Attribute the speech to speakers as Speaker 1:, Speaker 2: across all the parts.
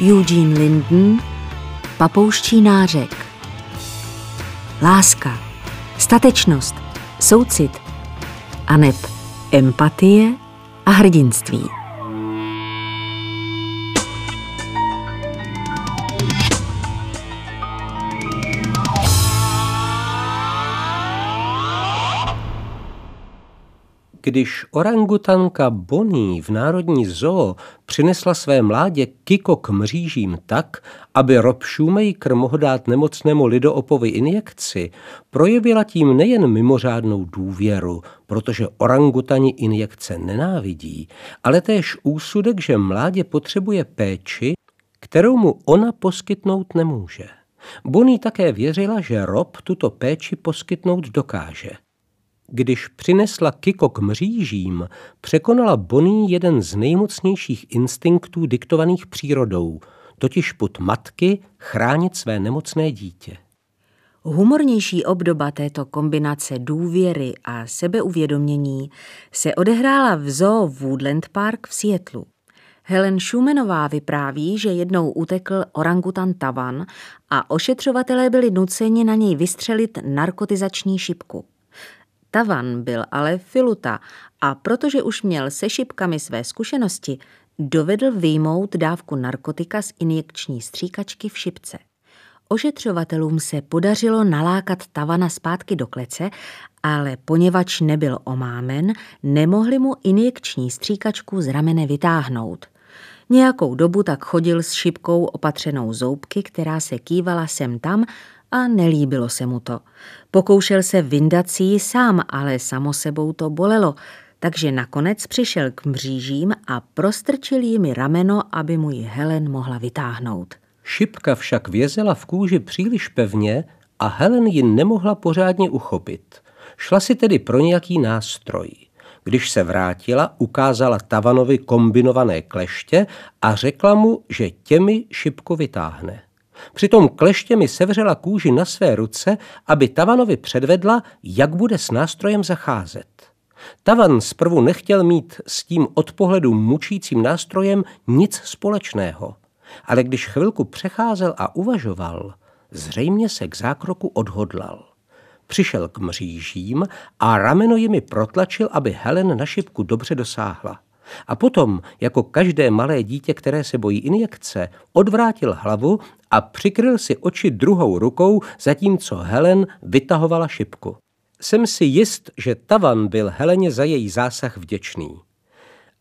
Speaker 1: Eugene Linden, Papouščí nářek. Láska, statečnost, soucit, aneb empatie a hrdinství.
Speaker 2: Když orangutanka Bonnie v Národní zoo přinesla své mládě Kiko k mřížím tak, aby Rob Shoemaker mohl dát nemocnému lidoopovi injekci, projevila tím nejen mimořádnou důvěru, protože orangutani injekce nenávidí, ale též úsudek, že mládě potřebuje péči, kterou mu ona poskytnout nemůže. Bonnie také věřila, že Rob tuto péči poskytnout dokáže. Když přinesla Kiko k mřížím, překonala Bonnie jeden z nejmocnějších instinktů diktovaných přírodou, totiž put matky chránit své nemocné dítě.
Speaker 1: Humornější obdoba této kombinace důvěry a sebeuvědomění se odehrála v zoo Woodland Park v Seattlu. Helen Schumanová vypráví, že jednou utekl orangutan Tavan a ošetřovatelé byli nuceni na něj vystřelit narkotizační šipku. Tavan byl ale filuta a protože už měl se šipkami své zkušenosti, dovedl vyjmout dávku narkotika z injekční stříkačky v šipce. Ošetřovatelům se podařilo nalákat Tavana zpátky do klece, ale poněvadž nebyl omámen, nemohli mu injekční stříkačku z ramene vytáhnout. Nějakou dobu tak chodil s šipkou opatřenou zoubky, která se kývala sem tam a nelíbilo se mu to. Pokoušel se vyndat si ji sám, ale samo sebou to bolelo, takže nakonec přišel k mřížím a prostrčil jimi rameno, aby mu ji Helen mohla vytáhnout.
Speaker 2: Šipka však vězela v kůži příliš pevně a Helen ji nemohla pořádně uchopit. Šla si tedy pro nějaký nástroj. Když se vrátila, ukázala Tavanovi kombinované kleště a řekla mu, že těmi šipku vytáhne. Přitom kleštěmi sevřela kůži na své ruce, aby Tavanovi předvedla, jak bude s nástrojem zacházet. Tavan zprvu nechtěl mít s tím od pohledu mučícím nástrojem nic společného, ale když chvilku přecházel a uvažoval, zřejmě se k zákroku odhodlal. Přišel k mřížím a rameno jimi protlačil, aby Helen na šipku dobře dosáhla. A potom, jako každé malé dítě, které se bojí injekce, odvrátil hlavu a přikryl si oči druhou rukou, zatímco Helen vytahovala šipku. Jsem si jist, že Tavan byl Heleně za její zásah vděčný.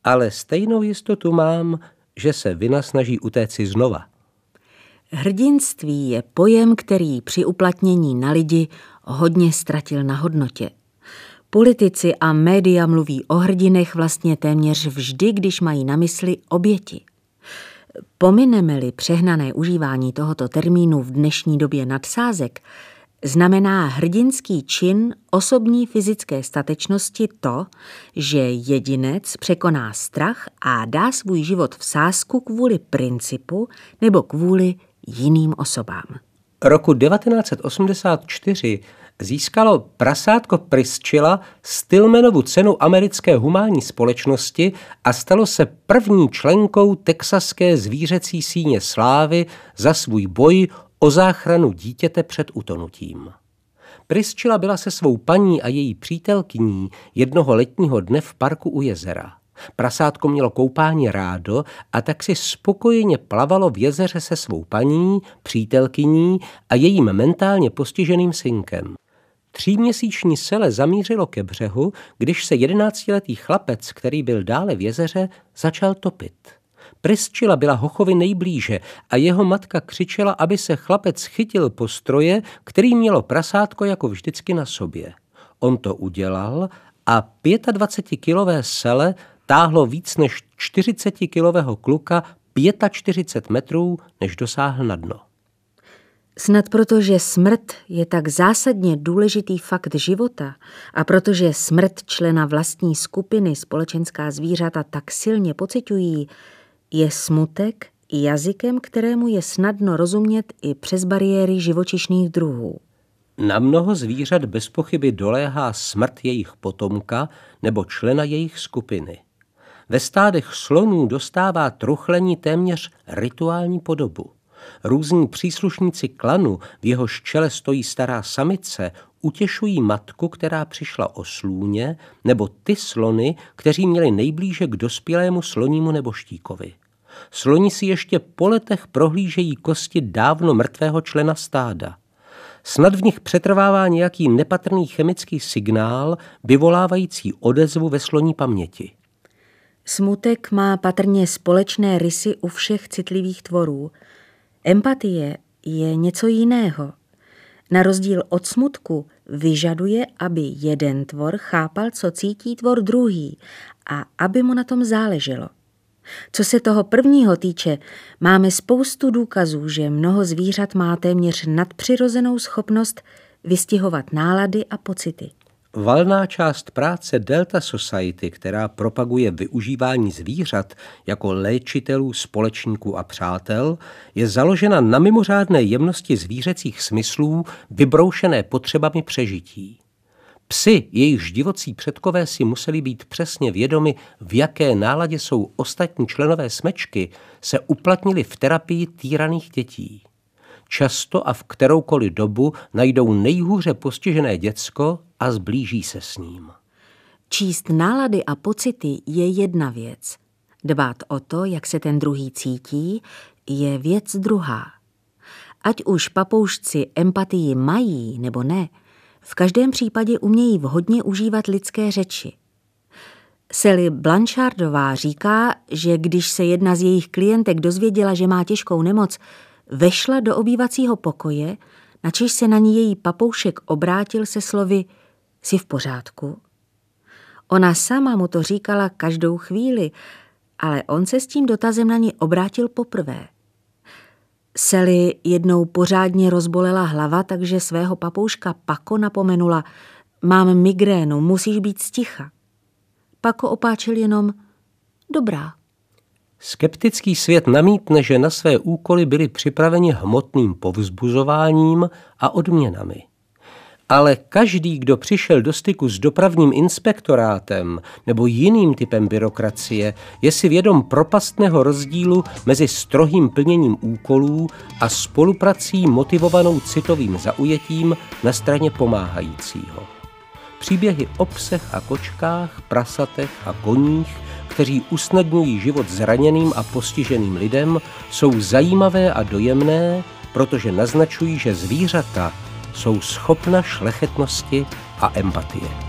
Speaker 2: Ale stejnou jistotu mám, že se vina snaží utéci znova.
Speaker 1: Hrdinství je pojem, který při uplatnění na lidi hodně ztratil na hodnotě. Politici a média mluví o hrdinech vlastně téměř vždy, když mají na mysli oběti. Pomineme-li přehnané užívání tohoto termínu v dnešní době nadsázek, znamená hrdinský čin osobní fyzické statečnosti to, že jedinec překoná strach a dá svůj život v sázku kvůli principu nebo kvůli jiným osobám.
Speaker 2: Roku 1984 získalo prasátko Priscilla Stillmanovu cenu americké humánní společnosti a stalo se první členkou texaské zvířecí síně slávy za svůj boj o záchranu dítěte před utonutím. Priscilla byla se svou paní a její přítelkyní jednoho letního dne v parku u jezera. Prasátko mělo koupání rádo a tak si spokojeně plavalo v jezeře se svou paní, přítelkyní a jejím mentálně postiženým synkem. Tříměsíční sele zamířilo ke břehu, když se jedenáctiletý chlapec, který byl dále v jezeře, začal topit. Prisčila byla Hochovi nejblíže a jeho matka křičela, aby se chlapec chytil po stroje, který mělo prasátko jako vždycky na sobě. On to udělal a 25-kilové sele táhlo víc než 40-kilového kluka 45 metrů, než dosáhl na dno.
Speaker 1: Snad protože smrt je tak zásadně důležitý fakt života a protože smrt člena vlastní skupiny společenská zvířata tak silně pociťují, je smutek jazykem, kterému je snadno rozumět i přes bariéry živočišných druhů.
Speaker 2: Na mnoho zvířat bez pochyby doléhá smrt jejich potomka nebo člena jejich skupiny. ve stádech slonů dostává truchlení téměř rituální podobu. Různí příslušníci klanu, v jehož čele stojí stará samice, utěšují matku, která přišla o slůně, nebo ty slony, kteří měli nejblíže k dospělému slonímu nebo štíkovi. Sloni si ještě po letech prohlížejí kosti dávno mrtvého člena stáda. Snad v nich přetrvává nějaký nepatrný chemický signál, vyvolávající odezvu ve sloní paměti.
Speaker 1: Smutek má patrně společné rysy u všech citlivých tvorů. Empatie je něco jiného. Na rozdíl od smutku vyžaduje, aby jeden tvor chápal, co cítí tvor druhý a aby mu na tom záleželo. Co se toho prvního týče, máme spoustu důkazů, že mnoho zvířat má téměř nadpřirozenou schopnost vystihovat nálady a pocity.
Speaker 2: Valná část práce Delta Society, která propaguje využívání zvířat jako léčitelů, společníků a přátel, je založena na mimořádné jemnosti zvířecích smyslů, vybroušené potřebami přežití. Psy, jejichž divocí předkové si museli být přesně vědomi, v jaké náladě jsou ostatní členové smečky, se uplatnili v terapii týraných dětí. Často a v kteroukoliv dobu najdou nejhůře postižené děcko a zblíží se s ním.
Speaker 1: Číst nálady a pocity je jedna věc. Dbát o to, jak se ten druhý cítí, je věc druhá. Ať už papoušci empatii mají nebo ne, v každém případě umějí vhodně užívat lidské řeči. Sally Blanchardová říká, že když se jedna z jejich klientek dozvěděla, že má těžkou nemoc, vešla do obývacího pokoje, načež se na ní její papoušek obrátil se slovy Jsi v pořádku? Ona sama mu to říkala každou chvíli, ale on se s tím dotazem na ní obrátil poprvé. Sely jednou pořádně rozbolela hlava, takže svého papouška Pako napomenula Mám migrénu, musíš být sticha. Pako opáčil jenom Dobrá.
Speaker 2: Skeptický svět namítne, že na své úkoly byli připraveni hmotným povzbuzováním a odměnami ale každý, kdo přišel do styku s dopravním inspektorátem nebo jiným typem byrokracie, je si vědom propastného rozdílu mezi strohým plněním úkolů a spoluprací motivovanou citovým zaujetím na straně pomáhajícího. Příběhy o psech a kočkách, prasatech a koních, kteří usnadňují život zraněným a postiženým lidem, jsou zajímavé a dojemné, protože naznačují, že zvířata jsou schopna šlechetnosti a empatie.